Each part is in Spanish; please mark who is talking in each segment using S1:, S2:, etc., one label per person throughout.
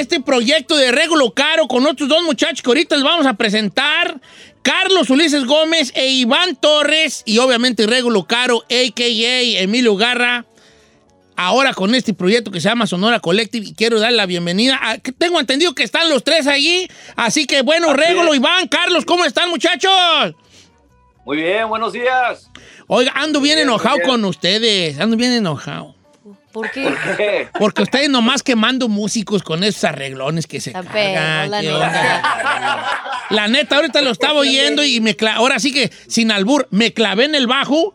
S1: este proyecto de Regulo Caro con otros dos muchachos que ahorita les vamos a presentar. Carlos Ulises Gómez e Iván Torres y obviamente Regulo Caro, a.k.a. Emilio Garra. Ahora con este proyecto que se llama Sonora Collective y quiero darle la bienvenida. a- tengo entendido que están los tres allí. Así que bueno, Regulo, Iván, Carlos, ¿cómo están muchachos?
S2: Muy bien, buenos días.
S1: Oiga, ando bien
S2: Bien,
S1: enojado
S2: bien.
S1: con ustedes. Ando bien enojado.
S3: ¿Por qué?
S2: ¿Qué?
S1: Porque ustedes nomás quemando músicos con esos arreglones que se
S3: Está
S1: cargan.
S3: la
S1: ¿qué
S3: neta.
S1: La neta, ahorita lo estaba oyendo y me cla- ahora sí que sin albur, me clavé en el bajo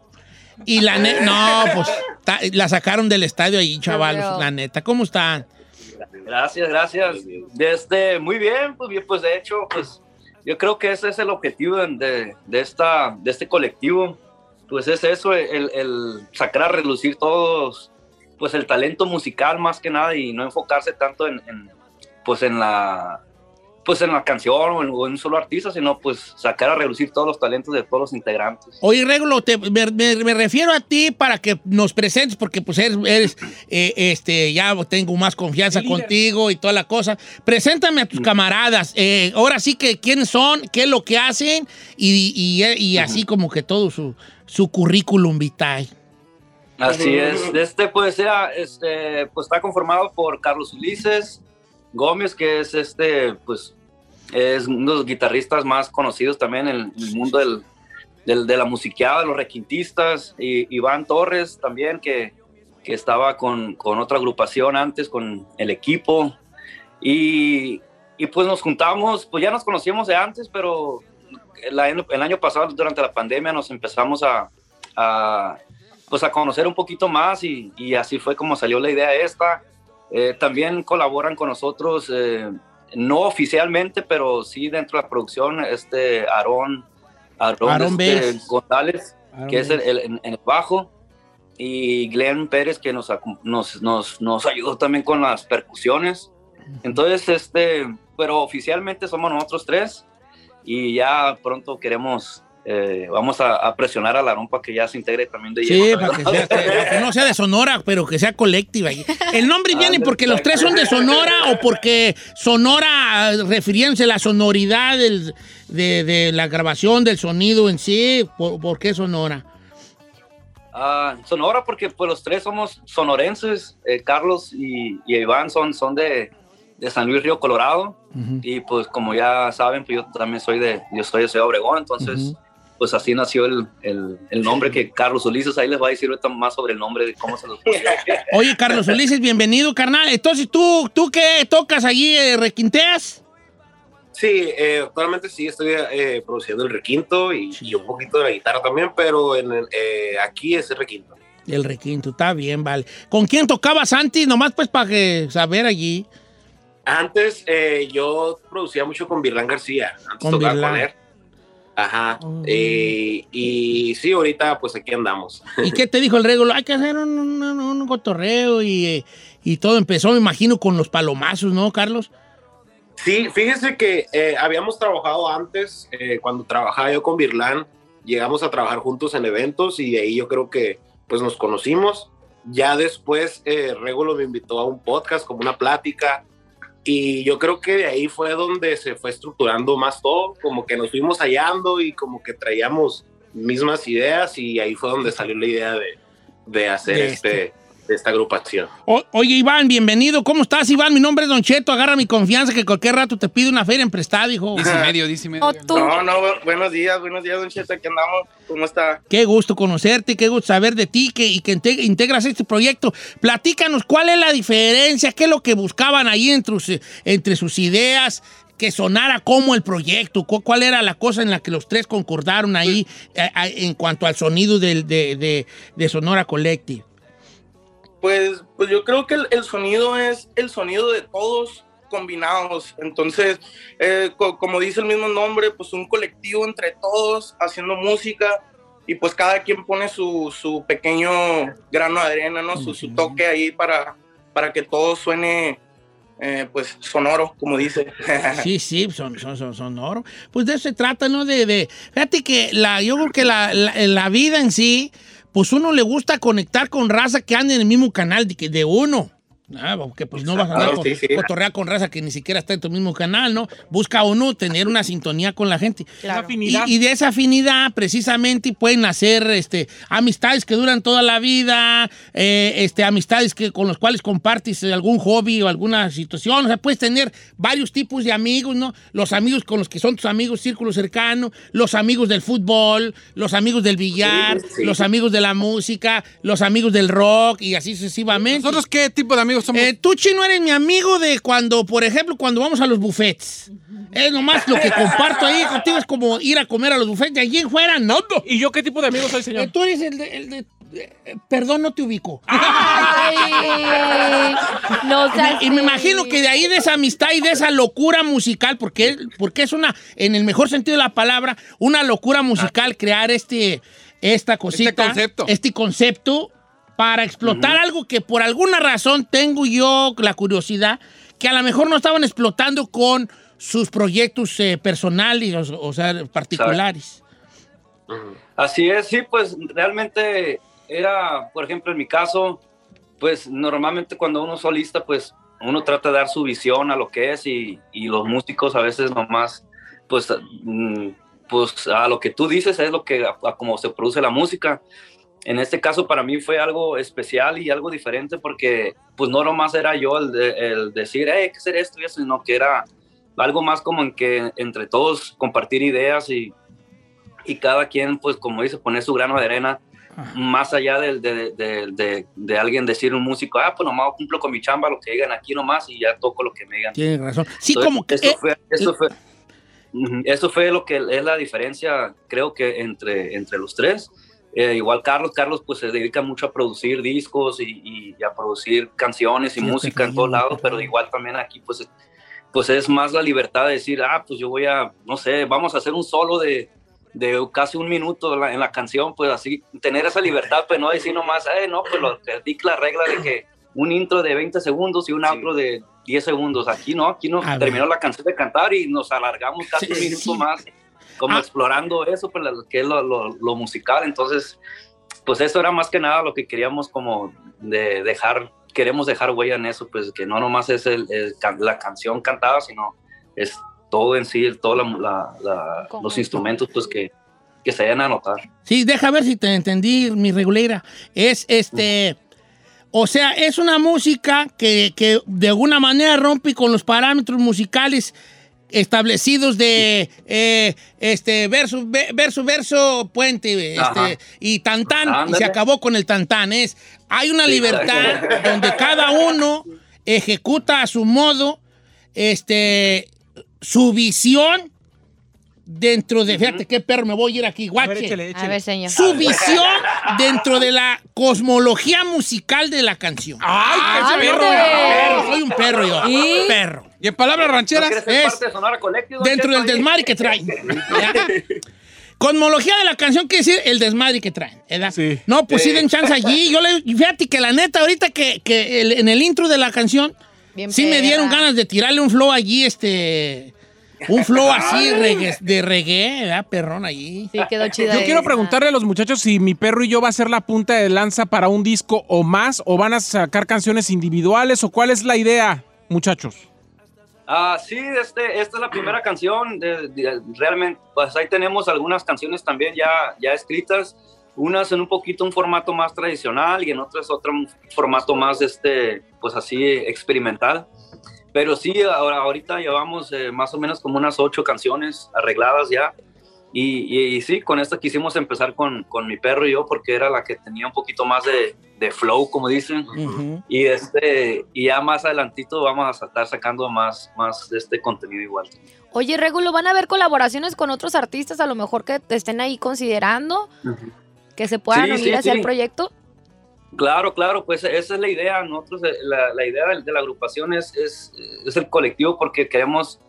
S1: y la neta, no, pues ta- la sacaron del estadio ahí, chavalos, la neta. ¿Cómo están?
S2: Gracias, gracias. Este, muy bien, pues bien, pues de hecho, pues yo creo que ese es el objetivo de, de- de esta, de este colectivo. Pues es eso, el, el sacar a relucir todos, pues el talento musical más que nada y no enfocarse tanto en, en, pues en la, pues en la canción o en, o en un solo artista, sino pues sacar a relucir todos los talentos de todos los integrantes.
S1: Oye, Regulo, te- me, me- me refiero a ti para que nos presentes, porque pues eres, eres, eh, este, ya tengo más confianza contigo y toda la cosa. Preséntame a tus camaradas. eh, ahora sí que quiénes son, qué es lo que hacen y, y- y así como que todo su, su currículum vitae.
S2: Así es. Este pues este, pues está conformado por Carlos Ulises Gómez, que es este, pues, es uno de los guitarristas más conocidos también en el mundo del, del- de la musiqueada, de los requintistas. Y Iván Torres también, que, que estaba con, con otra agrupación antes, con el equipo. Y, y pues nos juntamos, pues ya nos conocíamos de antes, pero el año, el año pasado, durante la pandemia, nos empezamos a, a pues a conocer un poquito más y, y así fue como salió la idea esta. Eh, también colaboran con nosotros, eh, no oficialmente, pero sí dentro de la producción, este Aarón, Aarón, este. González, que es el, el- en, en el bajo, y Glenn Pérez, que nos, nos, nos, nos ayudó también con las percusiones. Entonces, este, pero oficialmente somos nosotros tres y ya pronto queremos, eh, vamos a, a presionar a Larón para que ya se integre también de
S1: Sí, para que, sea, para que no sea de Sonora, pero que sea colectiva. ¿El nombre viene porque los tres son de Sonora o porque Sonora, eh, refiriéndose a la sonoridad del- de, de la grabación del sonido en sí? ¿Por, por qué Sonora?
S2: Ah, Sonora porque pues los tres somos sonorenses, eh, Carlos y, y Iván son, son de, de San Luis Río Colorado y pues como ya saben, pues yo también soy de, yo soy de Ciudad Obregón, entonces. Pues así nació el, el, el nombre que Carlos Ulises, ahí les va a decir ahorita más sobre el nombre de cómo se los puso.
S1: Oye, Carlos Ulises, bienvenido, carnal. Entonces, ¿tú, tú qué tocas allí? eh, ¿Requinteas?
S4: Sí, eh, actualmente sí estoy eh, produciendo el requinto y, y un poquito de la guitarra también, pero en, el- eh, aquí es el requinto.
S1: El requinto, está bien, vale. ¿Con quién tocabas antes? Nomás pues para que saber allí.
S4: Antes eh, yo producía mucho con Virlán García, antes
S1: Con
S4: tocaba
S1: Virlán.
S4: con él. Ajá.
S1: Oh.
S4: Eh, y sí, ahorita pues aquí andamos.
S1: ¿Y qué te dijo el regulo? Hay que hacer un, un- un- cotorreo y, eh, y todo empezó, me imagino, con los palomazos, ¿no, Carlos?
S4: Sí, fíjese que eh, habíamos trabajado antes, eh, cuando trabajaba yo con Virlán, llegamos a trabajar juntos en eventos y de ahí yo creo que pues nos conocimos. Ya después eh, Regulo me invitó a un podcast como una plática y yo creo que de ahí fue donde se fue estructurando más todo, como que nos fuimos hallando y como que traíamos mismas ideas y ahí fue donde salió la idea de, de hacer
S1: De
S4: este, de esta agrupación.
S1: O- oye, Iván, bienvenido. ¿Cómo estás, Iván? Mi nombre es Don Cheto. Agarra mi confianza que cualquier rato te pido una feria en prestada, hijo.
S5: Dice y medio, dice y medio.
S6: No, no, bu- buenos días, buenos días, Don Cheto, aquí andamos. ¿Cómo está?
S1: Qué gusto conocerte, qué gusto saber de ti que, y que inte- integras este proyecto. Platícanos, ¿cuál es la diferencia? ¿Qué es lo que buscaban ahí entre, sus- entre sus ideas? Que sonara como el proyecto. ¿Cu- ¿Cuál era la cosa en la que los tres concordaron ahí eh, en cuanto al sonido del- de, de- de Sonora Collective?
S6: Pues, pues yo creo que el, el sonido es el sonido de todos combinados. Entonces, eh, co- como dice el mismo nombre, pues un colectivo entre todos haciendo música y pues cada quien pone su, su pequeño grano de arena, ¿no? Su, su toque ahí para, para que todo suene eh, pues sonoro, como dice.
S1: Sí, sí, son, son, son, sonoro. Pues de eso se trata, ¿no? De, de- fíjate que la, yo creo que la, la, la vida en sí, pues uno le gusta conectar con raza que anda en el mismo canal de, que- de uno. Ah, porque pues no vas a andar
S4: sí, sí.
S1: cotorrear con raza que ni siquiera está en tu mismo canal, ¿no? Busca uno tener una sintonía con la gente. Y, de esa afinidad, precisamente, pueden hacer este, amistades que duran toda la vida, eh, este, amistades que, con los cuales compartes algún hobby o alguna situación. O sea, puedes tener varios tipos de amigos, ¿no? Los amigos con los que son tus amigos, círculo cercano, los amigos del fútbol, los amigos del billar,
S4: Sí, sí.
S1: los amigos de la música, los amigos del rock y así sucesivamente.
S5: ¿Nosotros qué tipo de amigos somos?
S1: Eh, tú, Chino, eres mi amigo de cuando, por ejemplo, cuando vamos a los buffets. Es nomás lo que comparto ahí contigo, es como ir a comer a los buffets. De allí en fuera, no. no.
S3: ¿Y yo qué tipo de amigo soy,
S1: Eh,
S3: señor?
S1: tú eres el de... el de- eh, perdón, no te ubico.
S7: Ay, no
S1: Y me, y me imagino que de ahí, de esa amistad y de esa locura musical, porque, porque es una, en el mejor sentido de la palabra, una locura musical crear este, esta cosita.
S5: concepto.
S1: Este concepto para explotar algo que por alguna razón tengo yo la curiosidad, que a lo mejor no estaban explotando con sus proyectos eh, personales, o, o sea, particulares.
S2: Así es, sí, pues realmente era, por ejemplo, en mi caso, pues normalmente cuando uno es solista, pues uno trata de dar su visión a lo que es y, y los músicos a veces nomás, pues, mm, pues a lo que tú dices es lo que, a, a cómo se produce la música. En este caso para mí fue algo especial y algo diferente porque pues no nomás era yo el, de- el decir, hey, hay que hacer esto y eso, sino que era algo más como en que entre todos compartir ideas y, y cada quien, pues como dice, poner su grano de arena, más allá del- de, de, de, de alguien decir un músico, ah, pues nomás cumplo con mi chamba, lo que digan aquí nomás y ya toco lo que me digan.
S1: Tienes razón. Sí,
S2: Entonces,
S1: como que...
S2: Eso
S1: eh,
S2: fue, eso fue, Ujú, eso fue lo que es la diferencia, creo que entre, entre los tres. Eh, igual Carlos, Carlos pues se dedica mucho a producir discos y, y- y a producir canciones y
S1: Sí,
S2: música en todos lados, pero igual también aquí pues, pues es más la libertad de decir, ah, pues yo voy a, no sé, vamos a hacer un solo de, de casi un minuto en la, en la canción, pues así, tener esa libertad, pues no decir nomás, eh, no, pues lo la regla de que un intro de 20 segundos y un outro de 10 segundos. Aquí no, aquí no, terminó la canción de cantar y nos alargamos casi
S1: Sí,
S2: un minuto
S1: sí.
S2: más, como
S1: Ah.
S2: explorando eso, pues lo que es lo, lo- lo musical. Entonces, pues eso era más que nada lo que queríamos como de dejar, queremos dejar huella en eso, pues que no nomás es el, el la canción cantada, sino es todo en sí, todos la, la- la- los instrumentos, pues que, que se vayan a notar.
S1: Sí, deja ver si te entendí, mi regulera. Es este. O sea, es una música que, que de alguna manera rompe con los parámetros musicales establecidos de eh, este verso, ve- verso, verso, puente, este, y tantán, y se acabó con el tantán. Es, hay una libertad donde cada uno ejecuta a su modo este, su visión dentro de, fíjate qué perro, me voy a ir aquí,
S3: A
S1: guache.
S3: ver, échele,
S7: A
S3: échele.
S7: ver, señor.
S1: su visión dentro de la cosmología musical de la canción.
S3: ¡Ay, qué
S7: ¡Ande!
S3: perro!
S1: Perro, soy un perro yo.
S7: ¿Y?
S1: Perro.
S5: Y en palabras
S2: ¿No
S5: rancheras,
S2: ser
S1: es
S2: parte de Sonora Collective, don
S1: Dentro del desmadre que traen. Cosmología de la canción quiere decir el desmadre que traen. ¿verdad?
S3: Sí.
S1: No, pues sí den chance allí. Yo le, fíjate que la neta, ahorita que, que el- en el intro de la canción,
S7: Bien
S1: sí me dieron ganas de tirarle un flow allí, este. Un flow así reggae- de reggae, ¿verdad? Perrón allí.
S7: Sí, quedó chida.
S3: Yo quiero preguntarle a los muchachos si mi perro y yo va a ser la punta de lanza para un disco o más, o van a sacar canciones individuales, o cuál es la idea, muchachos.
S2: Ah, sí, este, esta es la primera canción. de- de- realmente, pues ahí tenemos algunas canciones también ya, ya escritas. Unas en un poquito un formato más tradicional y en otras otro formato más, este, pues así experimental. Pero sí, ahora, ahorita llevamos eh, más o menos como unas ocho canciones arregladas ya. Y, y- y sí, con esta quisimos empezar con, con mi perro y yo porque era la que tenía un poquito más de, de flow, como dicen.
S1: Ujú.
S2: Y este y ya más adelantito vamos a estar sacando más, más de este contenido igual.
S7: Oye, Regulo, ¿van a haber colaboraciones con otros artistas a lo mejor que te estén ahí considerando? Que se puedan
S2: Sí,
S7: unir
S2: sí,
S7: hacia
S2: sí.
S7: el proyecto.
S2: Claro, claro, pues esa es la idea. Nosotros, eh, la, la idea de, de la agrupación es, es, es el colectivo porque queremos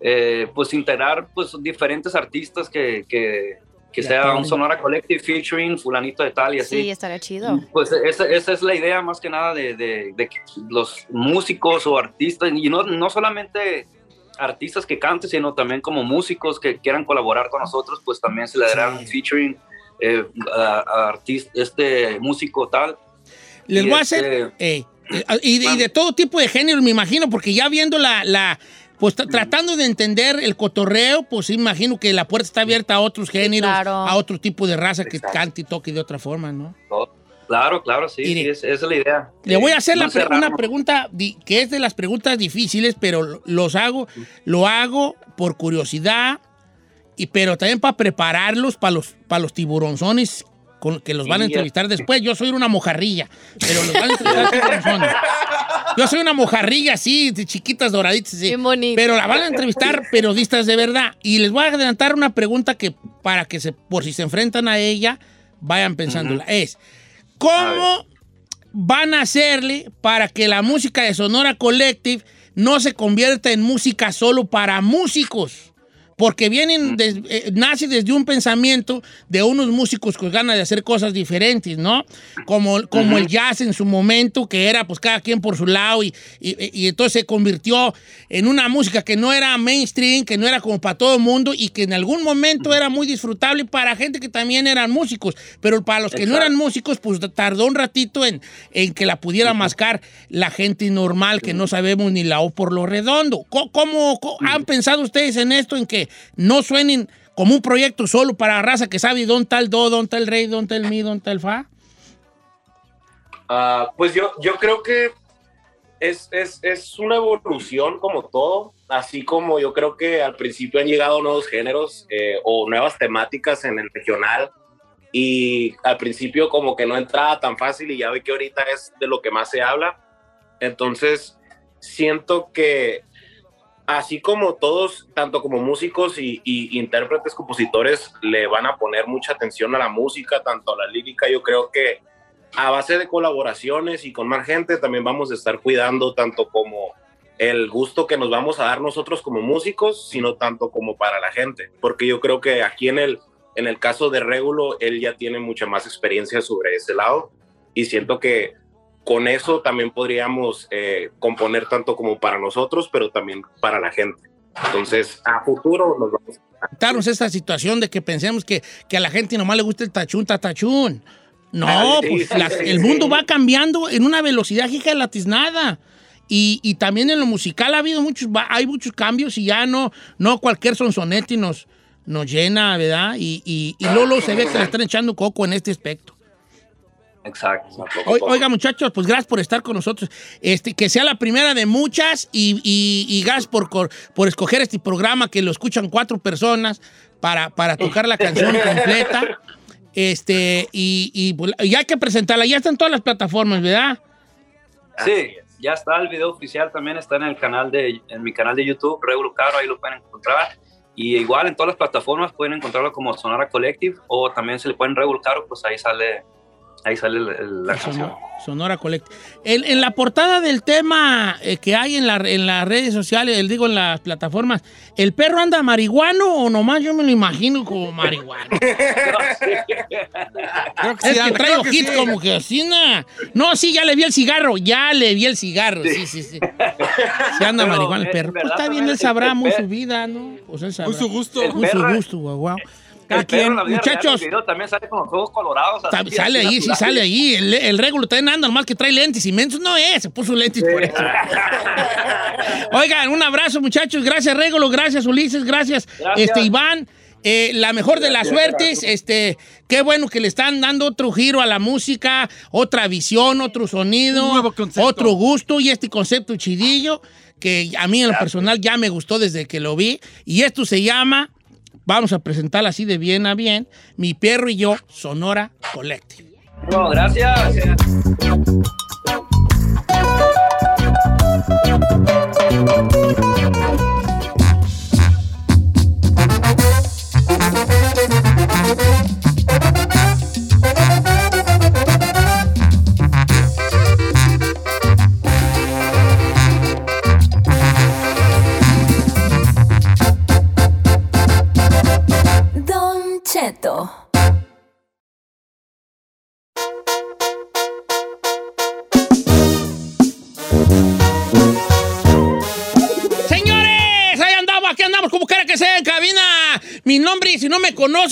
S2: eh, pues integrar pues diferentes artistas que, que, que sea un Sonora Collective featuring fulanito de tal y así.
S7: Sí, estaría chido.
S2: Pues esa, esa es la idea más que nada de, de- de que los músicos o artistas, y no, no solamente artistas que canten, sino también como músicos que quieran colaborar con nosotros, pues también se le dará un featuring eh, a, a artista, este músico tal.
S1: Les
S2: Y
S1: voy a
S2: este-
S1: hacer. eh, Eh, Y, y de todo tipo de género, me imagino, porque ya viendo la, la pues tra- tratando de entender el cotorreo, pues imagino que la puerta está abierta a otros géneros,
S7: claro.
S1: a otro tipo de raza que
S2: Exacto.
S1: cante y toque de otra forma, ¿no?
S2: Claro, claro, sí,
S1: Mire.
S2: sí, es- esa es la idea.
S1: Le voy a
S2: Eh,
S1: hacer la pre- una pregunta que es de las preguntas difíciles, pero lo- los hago, lo hago por curiosidad, y, pero también para prepararlos para los, para los tiburonzones con, que los van a entrevistar después. Yo soy una mojarrilla, pero los van a entrevistar. Yo soy una mojarrilla así, de chiquitas doraditas. así.
S7: Bien bonito.
S1: Pero la van a entrevistar periodistas de verdad. Y les voy a adelantar una pregunta que para que se, por si se enfrentan a ella, vayan pensándola. Es, ¿cómo van a hacerle para que la música de Sonora Collective no se convierta en música solo para músicos? Porque vienen, des- eh, nace desde un pensamiento de unos músicos con ganas de hacer cosas diferentes, ¿no? Como, como el jazz en su momento, que era pues cada quien por su lado y, y- y entonces se convirtió en una música que no era mainstream, que no era como para todo el mundo y que en algún momento era muy disfrutable para gente que también eran músicos, pero para los que no eran músicos, pues tardó un ratito en, en que la pudiera mascar la gente normal que no sabemos ni la O por lo redondo. ¿Cómo, cómo- cómo- han pensado ustedes en esto, en que no suenen como un proyecto solo para raza que sabe dónde está el do, dónde está el rey, dónde está el mi, dónde está el fa?
S4: Ah, pues yo, yo creo que es, es, es una evolución como todo, así como yo creo que al principio han llegado nuevos géneros eh, o nuevas temáticas en el regional y al principio como que no entraba tan fácil y ya ve que ahorita es de lo que más se habla. Entonces siento que así como todos, tanto como músicos y, intérpretes, compositores, le van a poner mucha atención a la música, tanto a la lírica, yo creo que a base de colaboraciones y con más gente también vamos a estar cuidando tanto como el gusto que nos vamos a dar nosotros como músicos, sino tanto como para la gente, porque yo creo que aquí en el, en el caso de Régulo, él ya tiene mucha más experiencia sobre ese lado. Y siento que con eso también podríamos eh, componer tanto como para nosotros, pero también para la gente. Entonces, a futuro nos vamos
S1: Quitarnos esta situación de que pensemos que, que a la gente nomás le gusta el tachún, tatachún. No,
S4: Ah, sí,
S1: pues
S4: sí,
S1: la-
S4: sí,
S1: el mundo va cambiando en una velocidad hija de la tiznada. Y, y también en lo musical ha habido muchos, hay muchos cambios y ya no, no cualquier sonsonete nos, nos llena, ¿verdad? Y, y, y Lolo se ve que le están echando coco en este aspecto.
S2: Exacto.
S1: Oi- Oiga, muchachos, pues gracias por estar con nosotros. Este, que sea la primera de muchas y, y- y gracias por, por escoger este programa que lo escuchan cuatro personas para, para tocar la canción completa. Este, y, y, pues, y hay que presentarla. Ya está en todas las plataformas, ¿verdad?
S2: Sí, ya está el video oficial también está en el canal de en mi canal de YouTube Regulo Caro ahí lo pueden encontrar y igual en todas las plataformas pueden encontrarlo como Sonora Collective o también se le ponen Regulo Caro pues ahí sale ahí sale el- el- la canción
S1: Sonora, Sonora Collective. En, en la portada del tema eh, que hay en, la- en las redes sociales, el, digo en las plataformas, ¿el perro anda marihuano o nomás yo me lo imagino como marihuano?
S3: Creo que
S1: Es
S3: sí,
S1: que
S3: anda,
S1: trae ojitos
S3: sí.
S1: como que así. No, sí, ya le vi el cigarro, ya le vi el cigarro, sí, sí, sí. Se anda
S2: Pero,
S1: marihuana el perro. Pues está bien, él sabrá
S2: el
S1: muy su vida, ¿no? Pues él sabrá.
S3: Muy su gusto.
S1: Muy su gusto, guau, guau.
S2: Real,
S1: Muchachos.
S2: video también sale con los ojos colorados así,
S1: sale
S2: así
S1: ahí, sí sale ahí. El, el régulo también anda, nomás que trae lentes inmensos. No es, se puso lentes por eso. Oigan, un abrazo, muchachos. Gracias, Régulo. Gracias, Ulises. Gracias,
S2: Gracias.
S1: este Iván. Eh, la mejor de las suertes. Este, qué bueno que le están dando otro giro a la música, otra visión, otro sonido, otro gusto y este concepto chidillo que a mí en lo personal ya me gustó desde que lo vi. Y esto se llama, vamos a presentarla así de bien a bien, Mi perro y yo, Sonora Collective.
S2: Gracias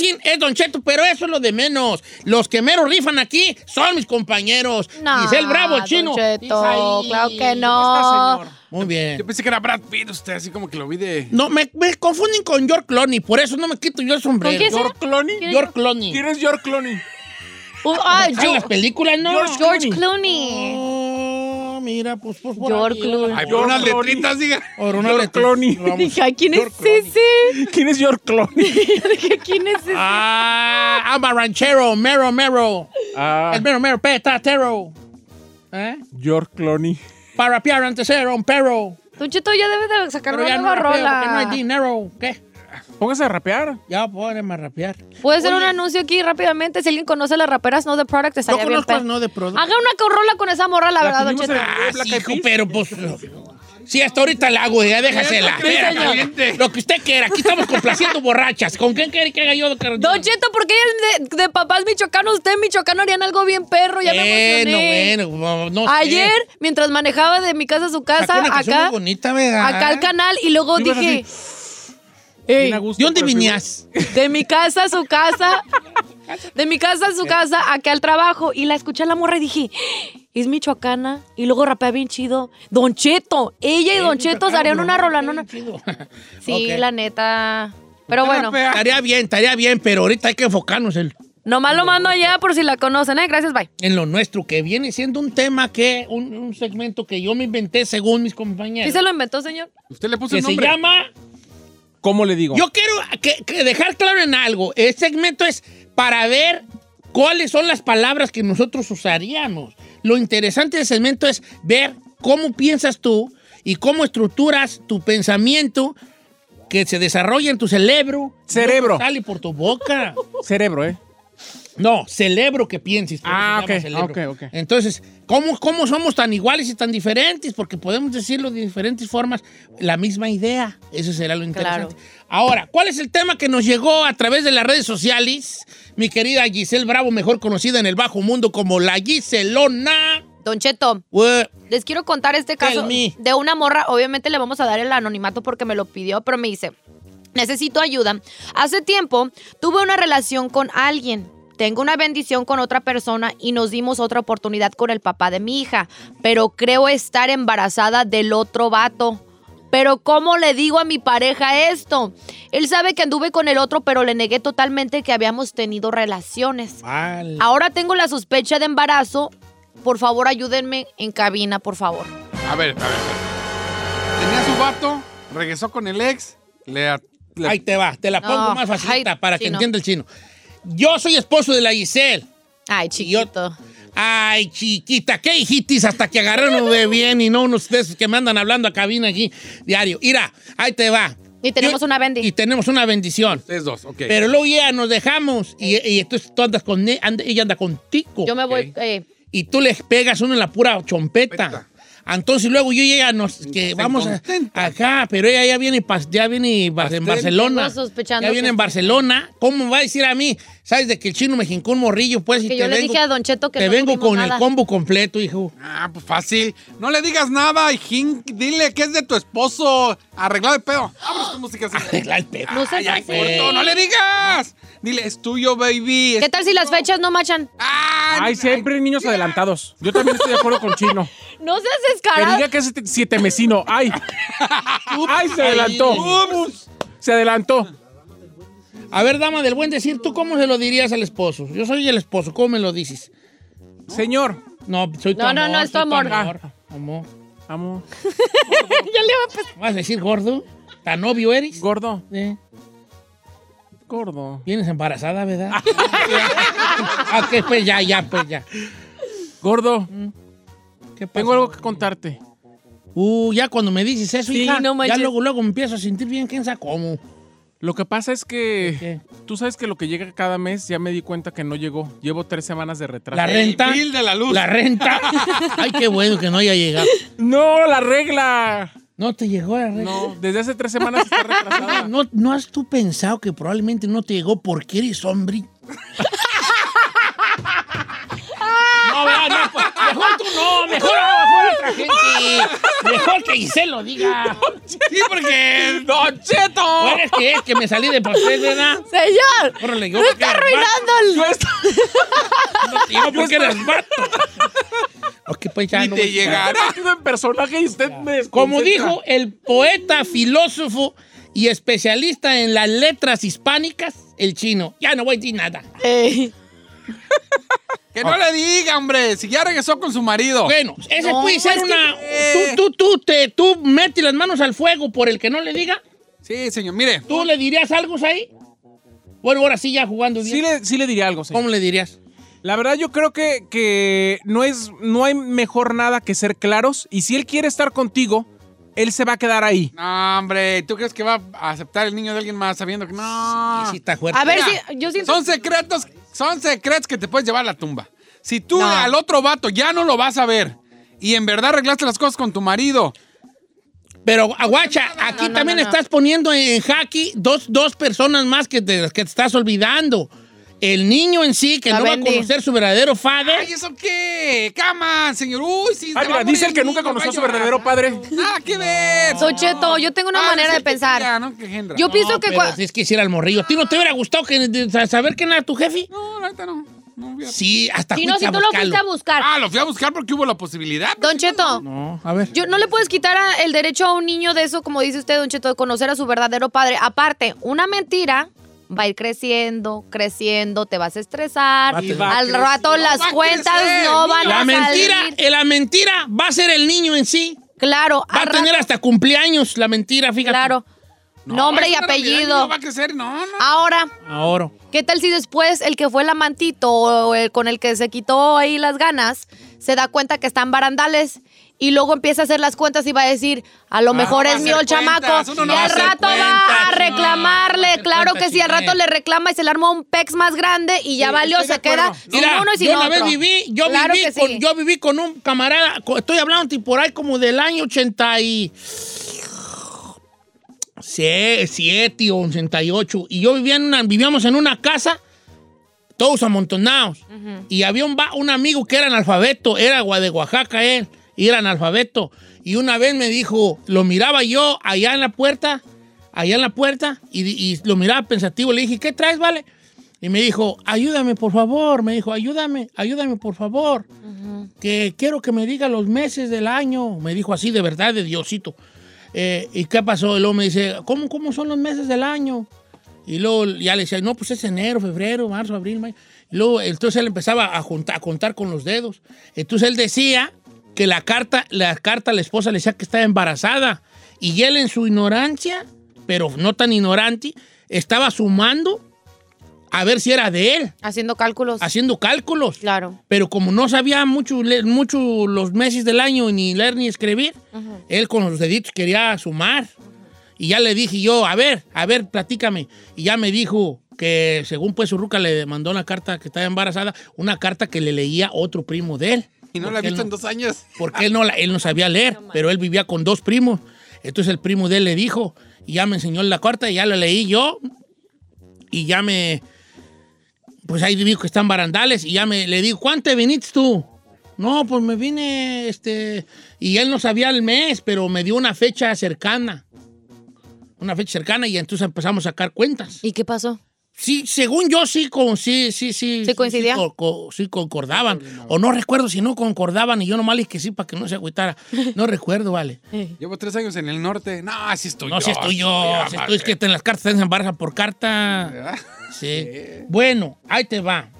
S1: es Don Cheto, pero eso es lo de menos. Los que mero rifan aquí son mis compañeros.
S7: No,
S1: Giselle Bravo,
S7: Don
S1: chino.
S7: Cheto,
S1: Isaí.
S7: claro que
S3: ¿Cómo
S7: no.
S3: está, señor?
S1: Muy bien.
S3: Yo pensé que era Brad Pitt, usted así como que lo vi de...
S1: No, me, me confunden con George Clooney, por eso no me quito yo el sombrero.
S7: ¿Con
S3: ¿George Clooney?
S7: ¿Quién
S1: George Clooney.
S3: ¿Quién es George Clooney?
S7: Uh, ah,
S1: ¿En
S7: George,
S1: las películas no?
S7: George Clooney.
S1: Oh, mira, pues, pues por
S7: George
S1: ahí,
S7: Clooney.
S3: Ay, por
S1: una
S3: unas letritas, diga.
S1: Por una
S3: George. Clooney.
S1: Vamos.
S7: Dije, "Ay, ¿quién es
S1: George Clooney.
S7: ese?
S3: ¿Quién es George Clooney?
S7: Dije, ¿quién es ese?
S1: Ah, I'm a ranchero, mero, mero.
S3: Ah,
S1: El mero, mero, petatero. ¿Eh?
S3: George Clooney.
S1: Para rapear antes era un perro.
S7: Don Cheto ya debe de sacar una
S1: ya no
S7: nueva
S1: rapeo porque no hay
S7: rola.
S1: dinero. ¿Qué?
S3: Póngase a rapear.
S1: Ya podemos rapear.
S7: Puede ser un anuncio aquí rápidamente. Si alguien conoce a las raperas No The Product, estaría bien.
S1: conozco a no.
S7: Haga una rola con esa morra, la
S3: La
S7: verdad, Don
S1: Ah, sí, hijo, pero pues... Sí, hasta ahorita la hago, ya déjasela. Espérate. Lo que usted quiera. Aquí estamos complaciendo borrachas. ¿Con quién quiere que haga yo?
S7: Don Cheto, ¿por qué es de, de papás michoacanos? Usted en Michoacán harían algo bien perro, ya me emocioné.
S1: Bueno, bueno, no sé.
S7: Ayer, mientras manejaba de mi casa a su casa, acá, acá al canal, y luego dije, "Ey,
S3: a gusto,
S1: ¿De dónde venías?
S7: de mi casa a su casa, de mi casa a su casa, acá al trabajo, y la escuché a la morra y dije, es michoacana, y luego rapea bien chido. Don Cheto, ella y Don Cheto se harían una rola, no, no. Sí, la neta. Pero bueno.
S1: Estaría bien, estaría bien, pero ahorita hay que enfocarnos en,
S7: nomás lo mando allá por si la conocen, ¿eh? Gracias, bye.
S1: en lo nuestro, que viene siendo un tema que, un, un segmento que yo me inventé según mis compañeros.
S7: ¿Sí se lo inventó, señor?
S3: Usted le puso
S1: que
S3: el
S1: se
S3: nombre.
S1: llama
S3: ¿Cómo le digo?
S1: Yo quiero que, que dejar claro en algo. Este segmento es para ver cuáles son las palabras que nosotros usaríamos. Lo interesante del segmento es ver cómo piensas tú y cómo estructuras tu pensamiento que se desarrolla en tu cerebro.
S3: Cerebro.
S1: Sale por tu boca.
S3: Cerebro, ¿eh?
S1: No, celebro que pienses.
S3: Ah,
S1: llama
S3: ok.
S1: Entonces, ¿cómo, ¿cómo somos tan iguales y tan diferentes? Porque podemos decirlo de diferentes formas, la misma idea. Eso será lo interesante. Ahora, ¿cuál es el tema que nos llegó a través de las redes sociales? Mi querida Giselle Bravo, mejor conocida en el bajo mundo como la Giselona.
S7: Don Cheto, les quiero contar este caso de una morra. Obviamente le vamos a dar el anonimato porque me lo pidió, pero me dice, necesito ayuda. Hace tiempo tuve una relación con alguien. Tengo una bendición con otra persona y nos dimos otra oportunidad con el papá de mi hija, pero creo estar embarazada del otro vato. Pero ¿cómo le digo a mi pareja esto? Él sabe que anduve con el otro, pero le negué totalmente que habíamos tenido relaciones. Ahora tengo la sospecha de embarazo. Por favor, ayúdenme en cabina, por favor.
S3: A ver, a ver. Tenía su vato, regresó con el ex, le... le-
S1: Ahí te va, te la pongo
S7: No,
S1: más facilita
S7: ay,
S1: para que entienda el chino. Yo soy esposo de la Giselle.
S7: Ay, chiquito.
S1: Ay, chiquita, qué hijitis hasta que agarraron de bien y no unos de esos que me andan hablando a cabina aquí diario. Mira, ahí te va.
S7: Y tenemos
S1: Yo-
S7: una bendi.
S1: Y tenemos una bendición.
S3: Ustedes dos, ok.
S1: Pero luego ya nos dejamos y, y entonces tú andas con e- anda- ella anda contigo.
S7: Yo me voy. Eh,
S1: Y tú le pegas uno en la pura chompeta.
S3: Chompeta.
S1: Entonces luego yo ya nos que
S3: Se
S1: vamos a, acá, pero ella ya viene ya viene en. Barcelona.
S7: Sospechando
S1: Ya viene en Barcelona. ¿Cómo va a decir a mí? ¿Sabes de que el chino me jincó un morrillo pues y
S7: que
S1: te
S7: yo le
S1: vengo,
S7: dije a Don Cheto que
S1: te
S7: no
S1: vengo con
S7: nada.
S1: el combo completo, hijo.
S3: Ah, pues fácil. No le digas nada, hijín. Dile que es de tu esposo. Arreglado de pedo. Vámonos con música. así.
S1: Arregla el pedo.
S7: No seas
S3: Ay,
S7: así.
S3: corto, no le digas. Dile, es tuyo, baby.
S7: ¿Qué tal si las fechas no machan?
S3: Ah,
S8: Ay, siempre hay niños adelantados. Yo también estoy de acuerdo con Chino.
S7: No seas descarado.
S8: diga que es siete- siete mesino. Ay. Ay, se adelantó. Se adelantó.
S1: A ver, dama del buen decir, ¿tú cómo se lo dirías al esposo? Yo soy el esposo, ¿cómo me lo dices?
S8: Señor.
S1: No, soy tu
S7: No, no,
S1: amor.
S7: no, es tu amor.
S1: amor. Amor.
S8: Amo.
S7: ya le va a pesar.
S1: ¿Vas a decir gordo? ¿Tan novio eres?
S8: Gordo.
S1: Eh,
S8: Gordo.
S1: Vienes embarazada, ¿verdad? ah, ok, pues ya, ya, pues ya.
S8: Gordo.
S1: ¿Qué pasó?
S8: Tengo algo que contarte.
S1: Uh, ya cuando me dices eso,
S7: Sí,
S1: hija,
S7: no
S1: ya luego, luego me empiezo a sentir bien, ¿quién sabe cómo?
S8: Lo que pasa es que
S1: ¿Qué?
S8: tú sabes que lo que llega cada mes ya me di cuenta que no llegó. Llevo tres semanas de retraso.
S1: La renta.
S3: El bill de la luz.
S1: La renta. Ay, qué bueno que no haya llegado.
S8: No, la regla.
S1: No te llegó la renta.
S8: No, desde hace tres semanas está retrasada.
S1: ¿No, ¿No has tú pensado que probablemente no te llegó porque eres hombre? no, ¿verdad? No, pues, mejor tú no, mejor, mejor otra gente. Mejor que Giselle lo diga. Sí, porque.
S8: ¡Don Cheto!
S1: Bueno, es que, es que me salí de papel, ¿verdad?
S7: Señor,
S1: Órale, yo
S7: no
S1: porque
S7: está arruinando el...
S8: Yo estoy-
S1: vato. No digo porque eres vato. Ok, pues ya
S8: Ni
S1: no
S8: te
S1: a-
S8: llegará.
S3: en personaje y usted me
S1: Como dijo el poeta, filósofo y especialista en las letras hispánicas, el chino. Ya no voy a decir nada.
S7: Ey.
S9: Que no le diga, hombre, si ya regresó con su marido.
S1: Bueno, ese
S7: No,
S1: puede ser
S7: es que-
S1: una. Tú, tú, tú, te, tú metes las manos al fuego por el que no le diga.
S9: Sí, señor, mire.
S1: ¿Tú le dirías algo ahí? Bueno, ahora sí, ya jugando bien.
S3: Sí le, sí le diría algo, señor.
S1: ¿Cómo le dirías?
S3: La verdad yo creo que, que no, es, no hay mejor nada que ser claros y si él quiere estar contigo, él se va a quedar ahí.
S9: No, hombre, ¿tú crees que va a aceptar el niño de alguien más sabiendo que no?
S1: Sí, está fuerte.
S7: A ver,
S9: Mira,
S7: si yo siento...
S9: Son secretos, son secretos que te puedes llevar a la tumba. Si tú
S7: No.
S9: al otro vato ya no lo vas a ver y en verdad arreglaste las cosas con tu marido,
S1: Pero, Aguacha, aquí
S7: No, no,
S1: también estás poniendo en jaque dos, dos personas más que te, que te estás olvidando. El niño en sí, que
S7: La
S1: no va a conocer su verdadero padre.
S9: ¡ay, eso qué! ¡Cama, señor! ¡Uy, sí!
S3: Ah,
S9: va
S3: mira, dice el que nunca conoció
S9: a
S3: su verdadero padre.
S9: ¡Nada que ver!
S7: Don Cheto, yo tengo una
S9: Ah,
S7: manera de
S9: que
S7: pensar.
S9: ya, ¿no?
S7: Yo
S9: No,
S7: pienso que...
S1: pero si es que hiciera el morrillo. ¿A ti no te hubiera gustado que, saber quién era tu jefe?
S9: No, la neta no. no.
S1: Sí, hasta
S7: Si no, si tú lo fuiste a buscar.
S9: Ah, lo fui a buscar porque hubo la posibilidad.
S7: Don Cheto,
S1: No, a ver.
S7: yo no le puedes quitar a- el derecho a un niño de eso, como dice usted, Don Cheto, de conocer a su verdadero padre. Aparte, una mentira va a ir creciendo, creciendo, te vas a estresar.
S1: Va a tener-
S7: Al rato las cuentas
S9: crecer,
S7: no van
S1: La
S7: a
S1: mentira,
S7: salir.
S1: eh, la mentira va a ser el niño en sí.
S7: Claro,
S1: Va a tener
S7: rato-
S1: hasta cumpleaños la mentira, fíjate.
S7: Claro. Nombre y apellido.
S9: No va a crecer, no, no.
S7: Ahora,
S1: Ahora.
S7: ¿qué tal si después el que fue el amantito o el con el que se quitó ahí las ganas se da cuenta que están barandales y luego empieza a hacer las cuentas y va a decir, a lo
S9: Ah,
S7: mejor
S9: va a
S7: es mío el chamaco
S9: cuentas,
S7: y
S9: no
S7: al rato va
S1: cuentas,
S7: a
S1: no, va a
S7: reclamarle, claro que sí, al rato le reclama y se le armó un pex más grande y ya
S3: Sí,
S7: valió, se queda sin
S1: Mira,
S7: uno y sin
S1: yo una
S7: otro.
S1: vez viví, yo
S7: Claro
S1: viví con,
S7: sí.
S1: yo viví con un camarada, estoy hablando por ahí como del año 80 y sie- siete o 88 y yo vivía en una, vivíamos en una casa todos amontonados y había un, va- un amigo que era analfabeto, era de Oaxaca él y era analfabeto y una vez me dijo, lo miraba yo allá en la puerta, allá en la puerta y, y lo miraba pensativo, le dije, ¿qué traes, vale? Y me dijo, ayúdame, por favor. Me dijo, ayúdame, ayúdame, por favor. Que quiero que me diga los meses del año. Me dijo así, de verdad, de Diosito. Eh, ¿Y qué pasó? Y luego me dice, ¿cómo, ¿cómo son los meses del año? Y luego ya le decía, no, pues es enero, febrero, marzo, abril, mayo. Y luego, entonces él empezaba a, juntar, a contar con los dedos. Entonces él decía que la carta, la carta a la esposa le decía que estaba embarazada. Y él en su ignorancia, pero no tan ignorante, estaba sumando a ver si era de él,
S7: Haciendo cálculos.
S1: haciendo cálculos.
S7: Claro.
S1: Pero como no sabía mucho, mucho los meses del año, ni leer ni escribir, él con los deditos quería sumar. Y ya le dije yo, a ver, a ver, platícame. Y ya me dijo que según pues su ruca le mandó una carta que estaba embarazada, una carta que le leía otro primo de él.
S9: Y no la
S1: él
S9: visto en dos años.
S1: Porque él no, la- él no sabía leer, pero él vivía con dos primos. Entonces el primo de él le dijo, y ya me enseñó la carta, y ya la leí yo, y ya me... Pues ahí digo que están barandales, y ya me le digo, ¿cuánto te viniste tú? No, pues me vine, este... Y él no sabía el mes, pero me dio una fecha cercana. Una fecha cercana, y entonces empezamos a sacar cuentas.
S7: ¿Y qué pasó?
S1: Sí, según yo sí, con, sí, sí, sí.
S7: ¿Sí coincidía?
S1: Sí, co- co- sí concordaban. O no recuerdo si no concordaban y yo nomás le dije que sí para que no se agüitara. No recuerdo, vale.
S9: Llevo tres años en el norte. No, así estoy
S1: No,
S9: yo.
S1: si estoy yo. Si estoy, es que en las cartas se embarazan por carta. Sí. Bueno, ahí te va.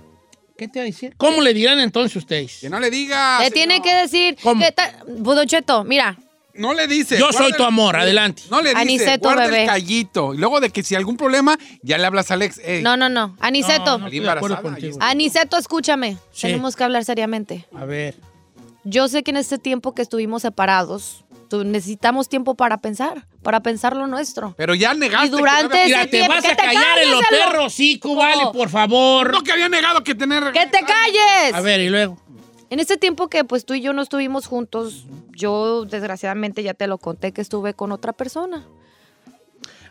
S1: ¿Qué te va a decir? ¿Cómo le dirán entonces ustedes?
S9: Que no le diga.
S7: Le tiene que decir.
S1: ¿Cómo?
S7: que ta- Pues, Don Cheto, mira,
S9: No le dice.
S1: Yo soy tu amor, adelante.
S9: No le dice.
S7: Aniceto,
S9: guarda
S7: bebé.
S9: el callito. Y luego de que si algún problema, ya le hablas a Alex. Ey,
S7: no, no, no. Aniceto,
S1: No, no estoy de acuerdo
S9: Embarazada,
S1: contigo.
S7: Aniceto, escúchame.
S1: Sí.
S7: Tenemos que hablar seriamente.
S1: A ver.
S7: Yo sé que en este tiempo que estuvimos separados, necesitamos tiempo para pensar, para pensar lo nuestro.
S9: Pero ya negaste.
S7: Y durante
S9: que no,
S1: Mira,
S7: ese
S1: te
S7: tiempo-
S1: vas
S7: que
S1: a
S7: te
S1: callar en los perros, sí, vale, por favor.
S9: no, que había negado que tener.
S7: ¡Que te calles!
S1: A ver, y luego.
S7: En este tiempo que pues tú y yo no estuvimos juntos, yo desgraciadamente ya te lo conté que estuve con otra persona.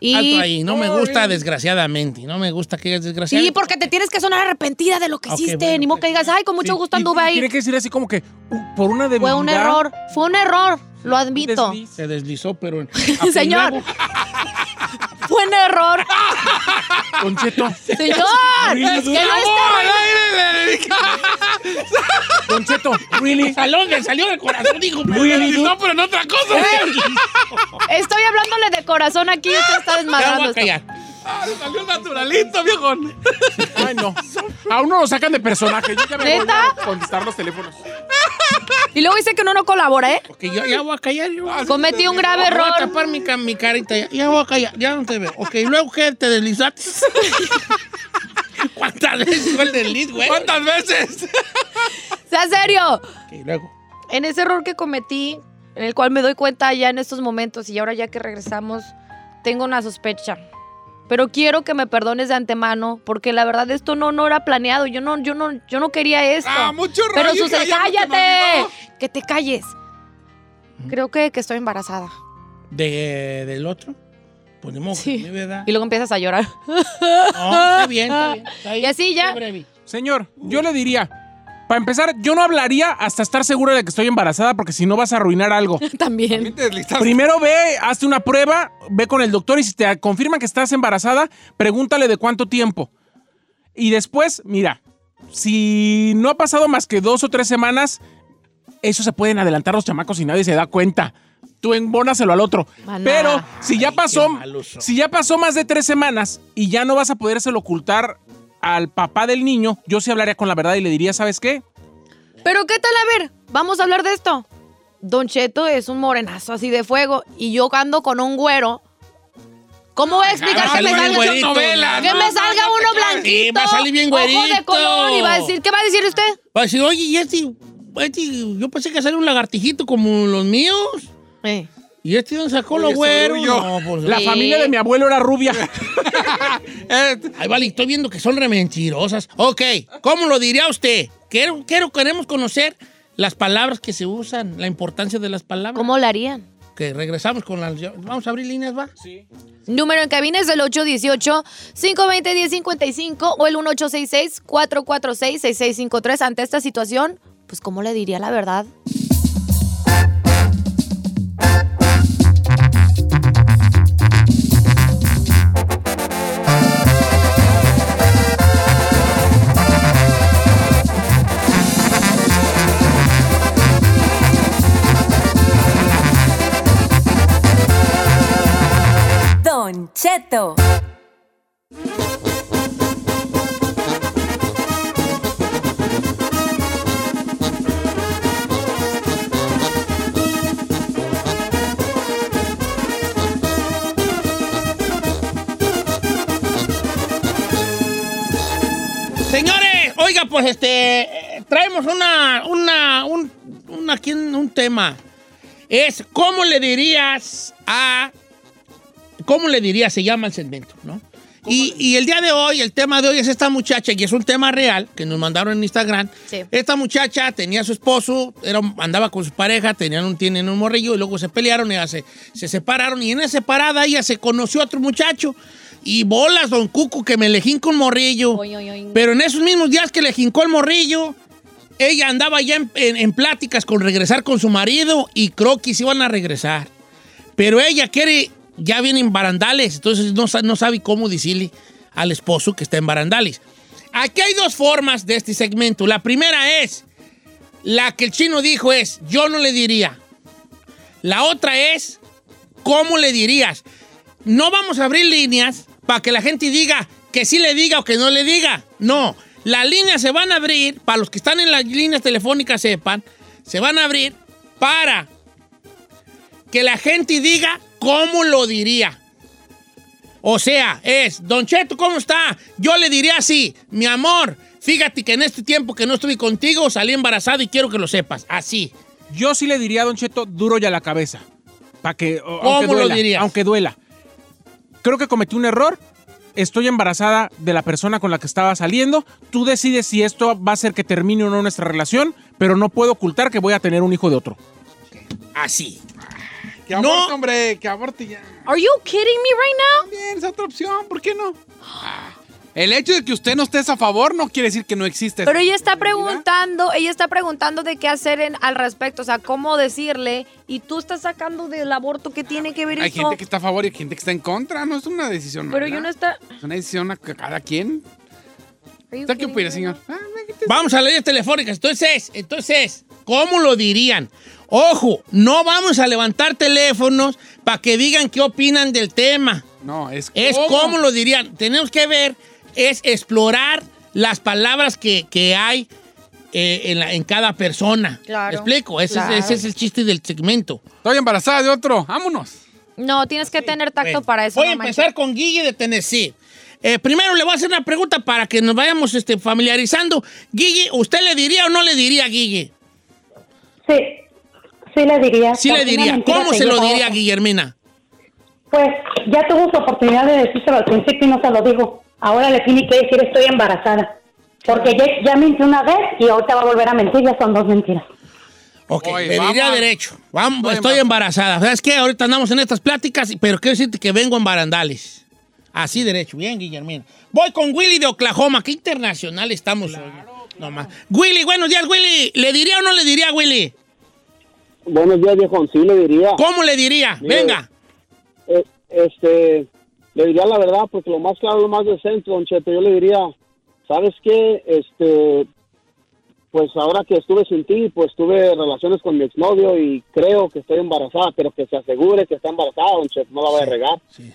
S7: Y-
S1: Alto ahí. No me gusta, desgraciadamente. No me gusta que digas desgraciadamente.
S7: Sí, porque te tienes que sonar arrepentida de lo que hiciste.
S1: bueno,
S7: Ni modo que digas, ay, con mucho
S3: Sí,
S7: gusto anduve ahí.
S3: Tiene que decir así como que uh, por una debilidad.
S7: Fue un error. Fue un error. Lo admito.
S3: desliz.
S1: Se deslizó, pero... en-
S7: Señor. Fue un error.
S3: Don Cheto.
S7: Señor. es que no
S9: ¡Oh,
S7: está.
S3: Don Cheto, really.
S1: Salón, le salió del corazón, dijo.
S3: Really?
S9: No, pero en otra cosa.
S7: Estoy hablándole de corazón aquí y usted está
S1: Ya
S7: desmadrando.
S1: voy a callar.
S9: Ah, salió naturalito, viejo.
S3: Ay, no. A uno lo sacan de personaje. Yo ya me voy a contestar los teléfonos.
S7: Y luego dice que uno no colabora, ¿eh?
S1: Ok, yo ya voy a callar. Yo.
S7: Cometí un grave
S1: Voy a
S7: error.
S1: tapar mi, mi carita. Ya, ya voy a callar. Ya no te veo. Ok, luego qué te deslizaste. ¿Cuántas veces fue el desliz, güey?
S9: ¿Cuántas veces?
S7: Sea serio.
S1: Ok, luego.
S7: En ese error que cometí, en el cual me doy cuenta ya en estos momentos y ahora ya que regresamos, tengo una sospecha. Pero quiero que me perdones de antemano, porque la verdad esto no, no era planeado. Yo no, yo no, yo no quería esto.
S9: Ah, mucho
S7: Pero
S9: me
S7: cállate. Que te calles. Creo que, que estoy embarazada.
S1: De, ¿Del otro? Pues de modo,
S7: Sí.
S1: verdad.
S7: Y luego empiezas a llorar.
S1: No, está bien, está bien. está bien.
S7: Y así ya.
S3: Señor, yo le diría, para empezar, yo no hablaría hasta estar segura de que estoy embarazada, porque si no vas a arruinar algo.
S7: También.
S3: Primero ve, hazte una prueba, ve con el doctor y si te confirman que estás embarazada, pregúntale de cuánto tiempo. Y después, mira, si no ha pasado más que dos o tres semanas, eso se pueden adelantar los chamacos y nadie se da cuenta. Tú embónaselo al otro.
S7: Maná.
S3: Pero si ya
S1: Ay,
S3: pasó, si ya pasó más de tres semanas y ya no vas a podérselo ocultar al papá del niño, yo sí hablaría con la verdad y le diría, ¿sabes qué?
S7: Pero ¿qué tal? A ver, vamos a hablar de esto. Don Cheto es un morenazo así de fuego y yo ando con un güero. ¿Cómo voy a explicar
S1: va a
S7: que me salga,
S1: güerito.
S9: novela,
S7: que
S9: no,
S7: me
S9: no,
S7: salga
S9: no
S7: uno
S9: claves.
S7: blanquito?
S1: Sí, va a salir bien
S7: Ojo de
S1: güerito.
S7: color y va a decir, ¿qué va a decir usted?
S1: Va a decir, oye, y este, este, yo pensé que salió un lagartijito como los míos.
S7: Eh.
S1: ¿Y este dónde sacó los güeros? No, pues,
S3: La
S7: Sí.
S3: familia de mi abuelo era rubia.
S1: Ay, vale, estoy viendo que son rementirosas. Ok, ¿cómo lo diría usted? Quiero, quiero, queremos conocer las palabras que se usan, la importancia de las palabras.
S7: ¿Cómo lo harían?
S1: Que regresamos con las... Vamos a abrir líneas, ¿va? Sí.
S7: Número en cabina es el 818-520-1055 o el 1866-446-6653. Ante esta situación, pues ¿cómo le diría la verdad?
S5: Cheto.
S1: Señores, oiga, pues este, traemos una, una, un, un- aquí un tema. Es, ¿cómo le dirías a, cómo le dirías, se llama el segmento, ¿no? Y, y el día de hoy, el tema de hoy es esta muchacha, y es un tema real que nos mandaron en Instagram.
S7: Sí.
S1: Esta muchacha tenía a su esposo, era, andaba con su pareja, tenían un, tienen un morrillo, y luego se pelearon, y se, se separaron, y en esa separada ella se conoció a otro muchacho. Y bolas, don Cuco, que me le jinco un morrillo.
S7: Oy, oy, oy.
S1: Pero en esos mismos días que le jincó el morrillo, ella andaba ya en, en- en pláticas con regresar con su marido y creo que se iban a regresar. Pero ella quiere, ya viene en barandales, entonces no, no sabe cómo decirle al esposo que está en barandales. Aquí hay dos formas de este segmento. La primera es, la que el chino dijo es, yo no le diría. La otra es, ¿cómo le dirías? No vamos a abrir líneas para que la gente diga que sí le diga o que no le diga. No, las líneas se van a abrir, para los que están en las líneas telefónicas sepan, se van a abrir para que la gente diga cómo lo diría. O sea, es, Don Cheto, ¿cómo está? Yo le diría así, mi amor, fíjate que en este tiempo que no estuve contigo salí embarazada y quiero que lo sepas. Así.
S3: Yo sí le diría a Don Cheto duro ya la cabeza. Para que. o-
S1: ¿Cómo
S3: aunque
S1: lo dirías?
S3: Aunque duela. Creo que cometí un error. Estoy embarazada de la persona con la que estaba saliendo. Tú decides si esto va a hacer que termine o no nuestra relación, pero no puedo ocultar que voy a tener un hijo de otro.
S1: Así.
S9: Que
S1: No.
S9: aborte, hombre, que aborte ya.
S7: Are you kidding me right now?
S9: También es otra opción, ¿por qué no? El hecho de que usted no estés a favor no quiere decir que no existe.
S7: Pero ella está preguntando, ella está preguntando de qué hacer en- al respecto, o sea, cómo decirle, y tú estás sacando del aborto que tiene que ver
S9: Hay
S7: eso.
S9: gente que está a favor y hay gente que está en contra. No es una decisión
S7: Pero
S9: mala.
S7: yo no está.
S9: Es una decisión a que cada quien. ¿Usted qué opina, señor? Ah,
S1: Vamos a leyes telefónicas. Entonces, entonces, ¿cómo lo dirían? Ojo, no vamos a levantar teléfonos para que digan qué opinan del tema.
S9: No, es
S1: Es
S9: cómo.
S1: cómo lo dirían. Tenemos que ver, es explorar las palabras que, que hay eh, en, la- en cada persona.
S7: Claro,
S1: ¿Me explico? Ese,
S7: claro.
S1: es, ese es el chiste del segmento.
S9: Estoy embarazada de otro. Vámonos.
S7: No, tienes que tener tacto
S1: Bueno,
S7: para eso.
S1: Voy a empezar con Guille de Tennessee. Eh, primero le voy a hacer una pregunta para que nos vayamos este, familiarizando. Guille, ¿usted le diría o no le diría a Guille?
S10: Sí, sí le diría.
S1: Sí le diría. ¿Cómo se lo diría a. Guillermina?
S10: Pues ya tuvo su oportunidad de decírselo al principio y no se lo digo. Ahora le tiene que decir estoy embarazada. Porque ya, ya mintió una vez y ahorita va a volver a mentir, ya son dos mentiras.
S1: Ok,
S9: Oye,
S1: le diría
S9: vamos.
S1: derecho. Vamos,
S9: Estoy
S1: estoy embarazada. ¿Sabes qué? Ahorita andamos en estas pláticas, pero quiero decirte que vengo en barandales. Así derecho. Bien, Guillermina. Voy con Willy de Oklahoma. Qué internacional estamos hoy. No más. Willy, buenos días, Willy. ¿Le diría o no le diría, Willy?
S11: Buenos días, viejo. Sí, le diría.
S1: ¿Cómo le diría?
S11: Mire.
S1: Venga.
S11: Eh, este, le diría la verdad, porque lo más claro, lo más decente, don Cheto, yo le diría, ¿sabes qué? Este, pues ahora que estuve sin ti, pues tuve relaciones con mi exnovio y creo que estoy embarazada, pero que se asegure que está embarazada, don Cheto, no la voy a regar.
S1: Sí,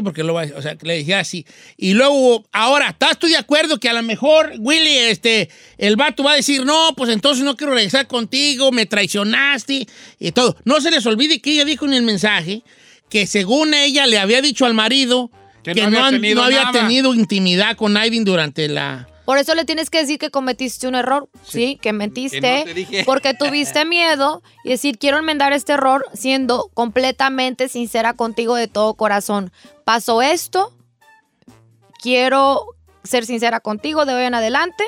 S1: porque lo va a- o sea, le dije así. Y luego, ahora, ¿estás tú de acuerdo que a lo mejor, Willy, este, el vato va a decir, no, pues entonces no quiero regresar contigo, me traicionaste y todo? No se les olvide que ella dijo en el mensaje que según ella le había dicho al marido que,
S9: Que no había tenido
S1: no había tenido intimidad con Aiden durante la...
S7: Por eso le tienes que decir que cometiste un error, sí, que mentiste,
S9: Que no te dije.
S7: porque tuviste miedo y decir, quiero enmendar este error siendo completamente sincera contigo de todo corazón. Pasó esto, quiero ser sincera contigo de hoy en adelante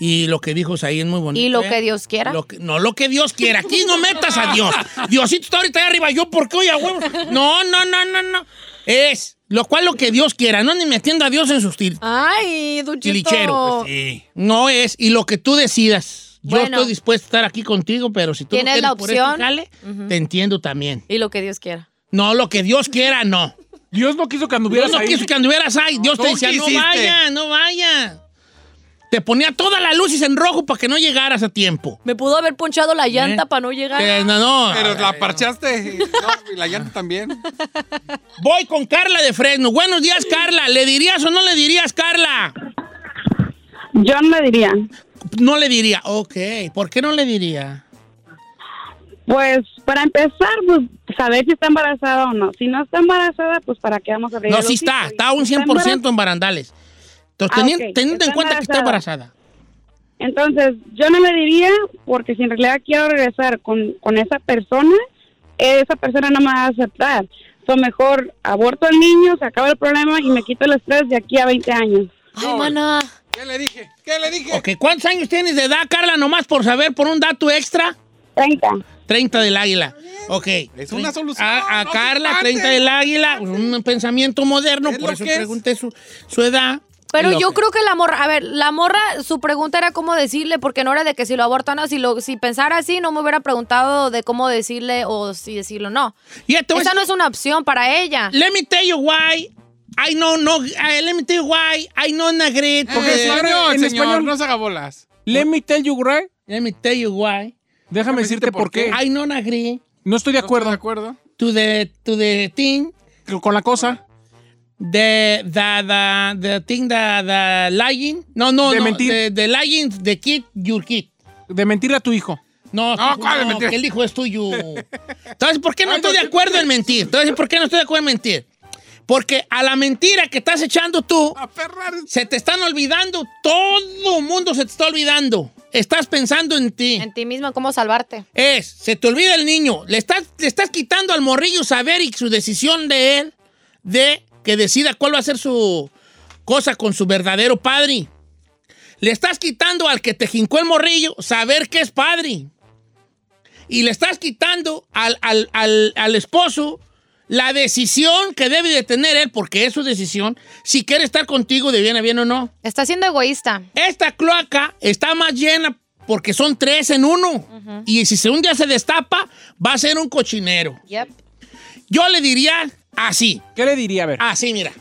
S1: Y lo que dijo ahí es muy bonito.
S7: y lo
S1: ¿eh?
S7: que Dios quiera.
S1: Lo que- no, lo que Dios quiera. Aquí no metas a Dios. Diosito está ahorita ahí arriba. ¿Yo por qué, oye, a huevos? No, no, no, no, no. Es lo cual lo que Dios quiera. No ni metiendo a Dios en sus tir-
S7: Ay, Duchito.
S9: Pues Sí.
S1: No es. Y lo que tú decidas. Yo
S7: Bueno.
S1: estoy dispuesto a estar aquí contigo, pero si tú no
S7: Tienes
S1: quieres
S7: la
S1: por este
S7: opción. Ujú.
S1: te entiendo también.
S7: Y lo que Dios quiera.
S1: No, lo que Dios quiera, no.
S3: Dios no quiso que
S1: Dios
S3: anduvieras
S1: no
S3: ahí.
S1: quiso que anduvieras ahí. Dios te decía, no vaya, no vaya. Te ponía todas las luces en rojo para que no llegaras a tiempo.
S7: Me pudo haber ponchado la llanta
S1: ¿Eh?
S7: para no llegar.
S1: Eh, no, no.
S9: Pero la parchaste y, no, y la llanta también.
S1: Voy con Carla de Fresno. Buenos días, Carla. ¿Le dirías o no le dirías, Carla?
S12: Yo no le diría.
S1: No le diría. Ok. ¿Por qué no le diría?
S12: Pues para empezar, pues saber si está embarazada o no. Si no está embarazada, pues para qué vamos a abrir
S1: No, sí está. Está un
S12: si
S1: 100% en barandales. Entonces,
S12: Ah,
S1: teniendo,
S12: ok.
S1: teniendo en cuenta que está embarazada.
S12: Entonces, yo no le diría, porque si en realidad quiero regresar con, con esa persona, esa persona no me va a aceptar. So, mejor aborto al niño, se acaba el problema y me quito el estrés de aquí a 20 años.
S7: Ay, mana.
S9: ¿Qué le dije? ¿Qué le dije?
S1: Ok, ¿cuántos años tienes de edad, Carla? Nomás por saber, por un dato extra.
S12: 30.
S1: 30 del águila. Ok.
S9: Es una solución,
S1: A, a
S9: no
S1: Carla,
S9: se espante.
S1: 30 del águila. Un pensamiento moderno,
S9: Es
S1: por eso
S9: que es.
S1: pregunté su, su edad.
S7: Pero yo creo que la morra, a ver, la morra, su pregunta era cómo decirle, porque no era de que si lo abortan o si lo, si pensara así, no me hubiera preguntado de cómo decirle o si decirlo no.
S1: A
S7: Esa no es una opción para ella.
S1: Let me tell you why. I know, no, I- let me tell you why. I know not great.
S9: En
S1: Porque
S9: español,
S3: en
S9: señor,
S3: español.
S9: no se haga bolas.
S3: Let me tell you, right?
S1: Let me tell you why.
S3: Déjame decirte por qué.
S1: I don't agree
S3: No estoy de
S9: ¿No
S3: acuerdo
S9: está de acuerdo?
S1: to the, to the thing,
S3: con la cosa.
S1: The, the, the, the thing, the, the lying. No, no,
S3: De
S1: no.
S3: mentir.
S1: The, the lying, the kid, your kid.
S3: De mentirle a tu hijo.
S1: No,
S9: No, ¿cuál
S1: no,
S9: mentir?
S1: que el hijo es tuyo. Entonces, ¿por qué no estoy de acuerdo en mentir? Entonces, ¿por qué no estoy de acuerdo en mentir? Porque a la mentira que estás echando tú, se te están olvidando, todo el mundo se te está olvidando. Estás pensando en ti.
S7: En ti mismo, cómo salvarte.
S1: Es, se te olvida el niño. Le estás, le estás quitando al morrillo saber y su decisión de él, de que decida cuál va a ser su cosa con su verdadero padre. Le estás quitando al que te jincó el morrillo saber que es padre. y le estás quitando al, al- al- al esposo la decisión que debe de tener él, porque es su decisión, si quiere estar contigo de bien a bien o no.
S7: Está siendo egoísta.
S1: Esta cloaca está más llena porque son tres en uno. Y si un día se destapa, va a ser un cochinero.
S7: Yep.
S1: Yo le diría así.
S3: ¿Qué le diría? A ver.
S1: Así, mira.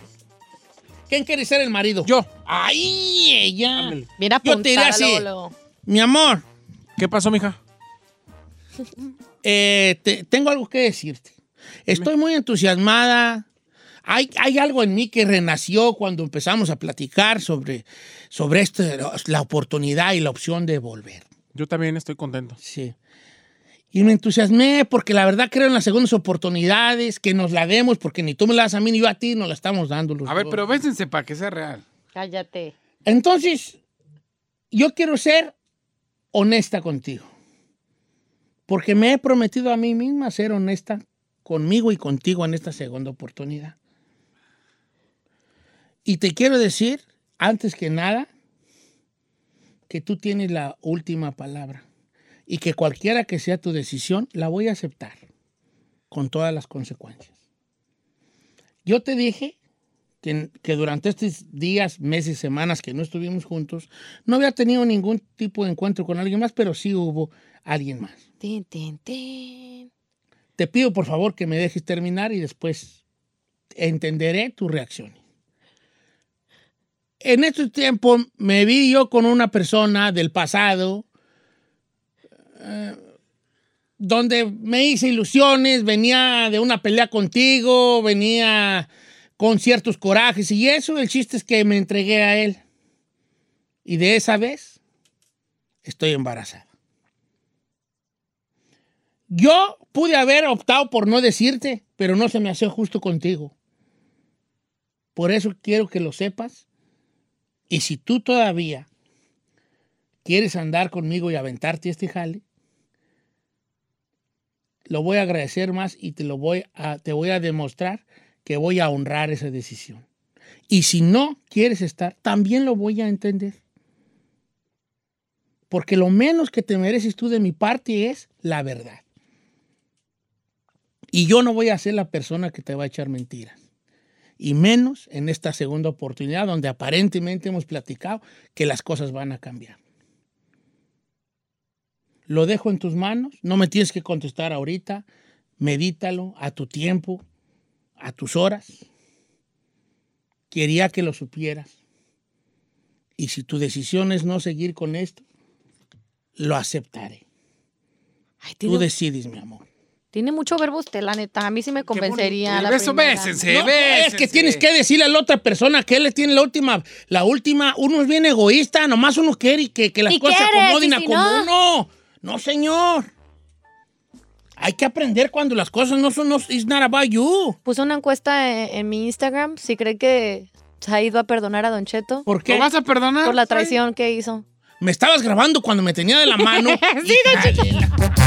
S1: ¿Quién quiere ser el marido?
S3: Yo.
S1: ¡Ay, ella!
S7: Mira,
S1: Yo te diría así. Mi amor,
S3: ¿Qué pasó, mija?
S1: eh, te- tengo algo que decirte. Estoy muy entusiasmada. Hay, hay algo en mí que renació cuando empezamos a platicar sobre, sobre esto, la oportunidad y la opción de volver.
S3: Yo también estoy contento.
S1: Sí. Y me entusiasmé porque la verdad creo en las segundas oportunidades, que nos la demos, porque ni tú me la das a mí ni yo a ti, nos la estamos dando los
S9: A ver,
S1: dos.
S9: pero bésense para que sea real.
S7: Cállate.
S1: Entonces, yo quiero ser honesta contigo. Porque me he prometido a mí misma ser honesta conmigo y contigo en esta segunda oportunidad. Y te quiero decir, antes que nada, que tú tienes la última palabra. Y que cualquiera que sea tu decisión, la voy a aceptar con todas las consecuencias. Yo te dije que, que durante estos días, meses, semanas que no estuvimos juntos, no había tenido ningún tipo de encuentro con alguien más, pero sí hubo alguien más. Te pido por favor que me dejes terminar y después entenderé tu reacción. En este tiempo me vi yo con una persona del pasado eh, donde me hice ilusiones, venía de una pelea contigo, venía con ciertos corajes y eso, el chiste es que me entregué a él. Y de esa vez estoy embarazada. Yo pude haber optado por no decirte, pero no se me hace justo contigo. Por eso quiero que lo sepas. Y si tú todavía quieres andar conmigo y aventarte este jale, lo voy a agradecer más y te lo voy a, te voy a demostrar que voy a honrar esa decisión. Y si no quieres estar, también lo voy a entender. Porque lo menos que te mereces tú de mi parte es la verdad. Y yo no voy a ser la persona que te va a echar mentiras. Y menos en esta segunda oportunidad donde aparentemente hemos platicado que las cosas van a cambiar. Lo dejo en tus manos, no me tienes que contestar ahorita, medítalo a tu tiempo, a tus horas. Quería que lo supieras. Y si tu decisión es no seguir con esto, lo aceptaré. Tú
S7: tiene-
S1: decides, mi amor.
S7: Tiene mucho verbo usted, la neta. A mí sí me convencería. la
S9: Beso, bésense,
S1: No,
S9: bésense.
S1: es que tienes que decirle a la otra persona que él le tiene la última, la última, uno es bien egoísta, nomás uno quiere que, que las
S7: ¿Y
S1: cosas se acomoden
S7: ¿Y
S1: a
S7: si
S1: como
S7: no?
S1: uno. No, señor. Hay que aprender cuando las cosas no son, no, it's not about you.
S7: Puse una encuesta en, en mi Instagram si cree que Said va a perdonar a Don Cheto.
S1: ¿Por qué?
S9: ¿Lo vas a perdonar?
S7: Por la traición que hizo.
S1: Me estabas grabando cuando me tenía de la mano.
S7: Sí, Don Cheto.